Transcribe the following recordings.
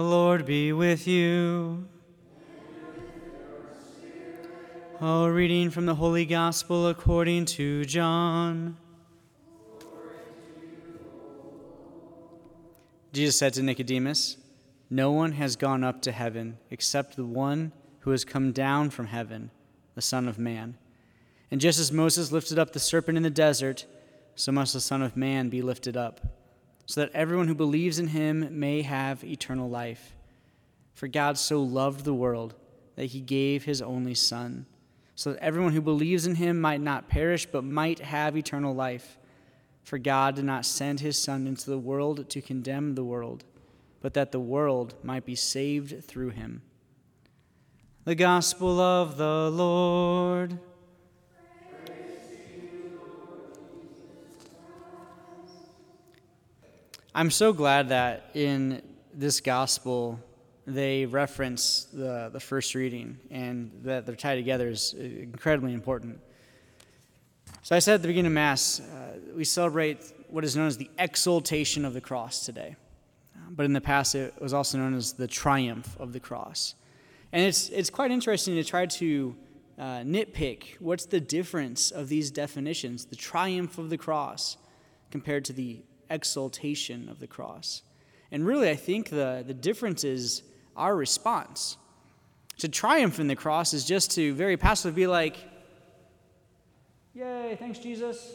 The Lord be with you. A reading from the Holy Gospel according to John. Jesus said to Nicodemus, No one has gone up to heaven except the one who has come down from heaven, the Son of Man. And just as Moses lifted up the serpent in the desert, so must the Son of Man be lifted up, so that everyone who believes in him may have eternal life. For God so loved the world that he gave his only Son, so that everyone who believes in him might not perish, but might have eternal life. For God did not send his Son into the world to condemn the world, but that the world might be saved through him. The Gospel of the Lord. I'm so glad that in this gospel they reference the, the first reading and that they're tied together is incredibly important. So, I said at the beginning of Mass, uh, we celebrate what is known as the exaltation of the cross today. But in the past, it was also known as the triumph of the cross. And it's, it's quite interesting to try to uh, nitpick what's the difference of these definitions the triumph of the cross compared to the exaltation of the cross. And really, I think the, the difference is our response. To triumph in the cross is just to very passively be like, Yay, thanks, Jesus.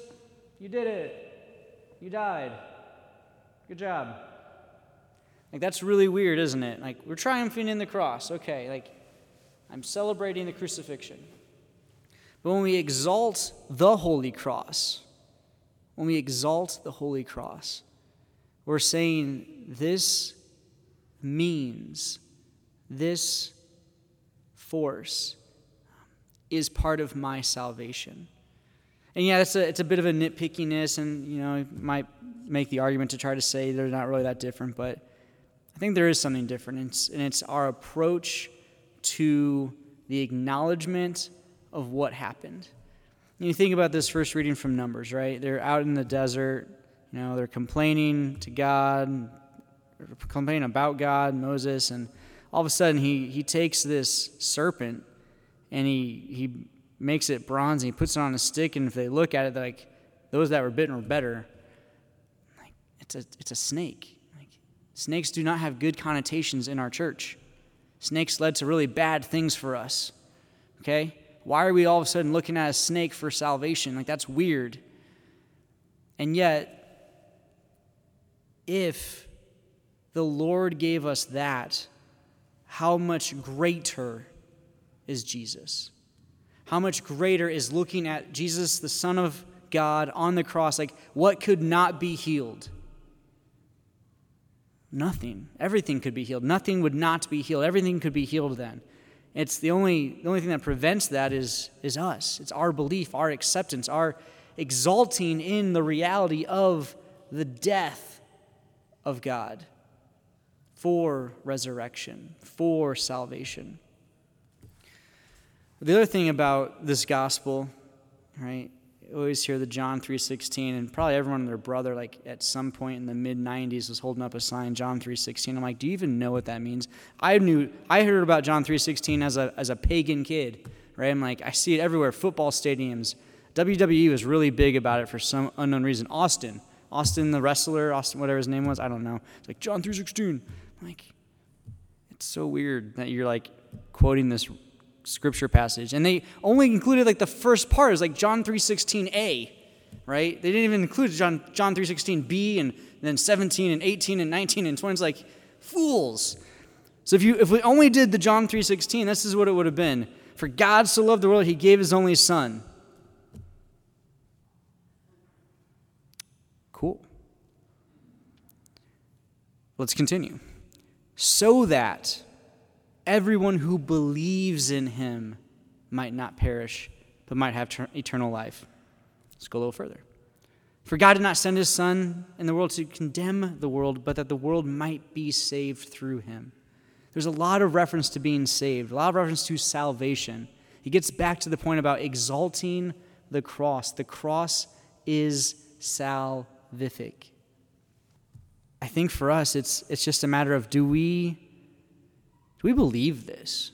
You did it. You died. Good job. Like, that's really weird, isn't it? Like, we're triumphing in the cross. Okay, like, I'm celebrating the crucifixion. But when we exalt the Holy Cross, when we exalt the Holy Cross, we're saying this means, this force is part of my salvation. And yeah, it's a, it's a bit of a nitpickiness, and you know, might make the argument to try to say they're not really that different, but I think there is something different, and it's, and it's our approach to the acknowledgement of what happened. You think about this first reading from Numbers, right? They're out in the desert, you know, they're complaining to God, complaining about God, Moses, and all of a sudden he, he takes this serpent and he, he makes it bronze and he puts it on a stick, and if they look at it, like those that were bitten were better. Like it's a it's a snake. Like snakes do not have good connotations in our church. Snakes led to really bad things for us. Okay? Why are we all of a sudden looking at a snake for salvation? Like, that's weird. And yet, if the Lord gave us that, how much greater is Jesus? How much greater is looking at Jesus, the Son of God, on the cross? Like, what could not be healed? Nothing. Everything could be healed. Nothing would not be healed. Everything could be healed then. It's the only, the only thing that prevents that is, is us. It's our belief, our acceptance, our exalting in the reality of the death of God for resurrection, for salvation. The other thing about this gospel, right, always hear the John 3:16 and probably everyone and their brother like at some point in the mid 90s was holding up a sign John 3:16. I'm like, "Do you even know what that means?" I knew I heard about John 3:16 as a as a pagan kid, right? I'm like, I see it everywhere, football stadiums. WWE was really big about it for some unknown reason. Austin, Austin the wrestler, Austin whatever his name was, I don't know. It's like John 3:16. I'm like it's so weird that you're like quoting this scripture passage. And they only included like the first part is like John 3:16a, right? They didn't even include John John 3:16b and then 17 and 18 and 19 and 20. It's like fools. So if you if we only did the John 3:16, this is what it would have been. For God so loved the world he gave his only son. Cool. Let's continue. So that everyone who believes in him might not perish, but might have ter- eternal life. Let's go a little further. For God did not send his Son in the world to condemn the world, but that the world might be saved through him. There's a lot of reference to being saved, a lot of reference to salvation. He gets back to the point about exalting the cross. The cross is salvific. I think for us, it's, it's just a matter of do we do we believe this?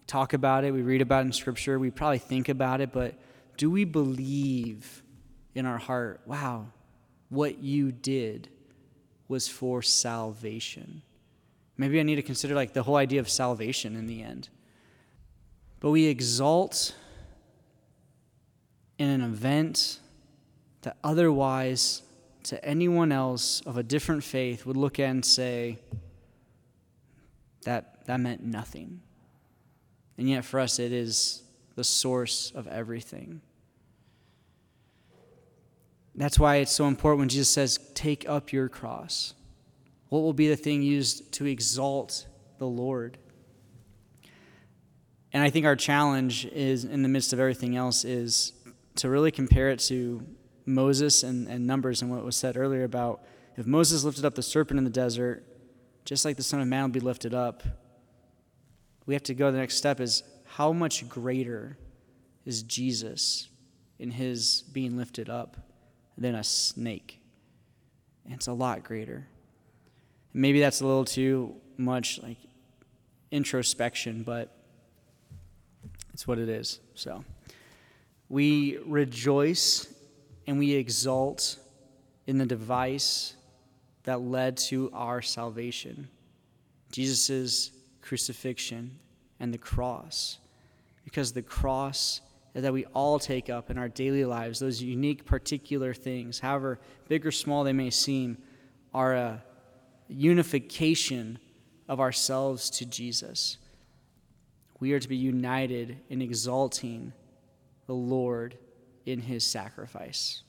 We talk about it, we read about it in Scripture, we probably think about it, but do we believe in our heart, wow, what you did was for salvation? Maybe I need to consider like the whole idea of salvation in the end. But we exalt in an event that otherwise to anyone else of a different faith would look at and say, that, that meant nothing. And yet for us, it is the source of everything. That's why it's so important when Jesus says, Take up your cross. What will be the thing used to exalt the Lord? And I think our challenge is, in the midst of everything else, is to really compare it to Moses and, and Numbers and what was said earlier about if Moses lifted up the serpent in the desert, just like the Son of Man will be lifted up, we have to go the next step is how much greater is Jesus in his being lifted up than a snake? And it's a lot greater. maybe that's a little too much like introspection, but it's what it is. So we rejoice and we exult in the device that led to our salvation Jesus' crucifixion and the cross. Because the cross that we all take up in our daily lives, those unique, particular things, however big or small they may seem, are a unification of ourselves to Jesus. We are to be united in exalting the Lord in his sacrifice.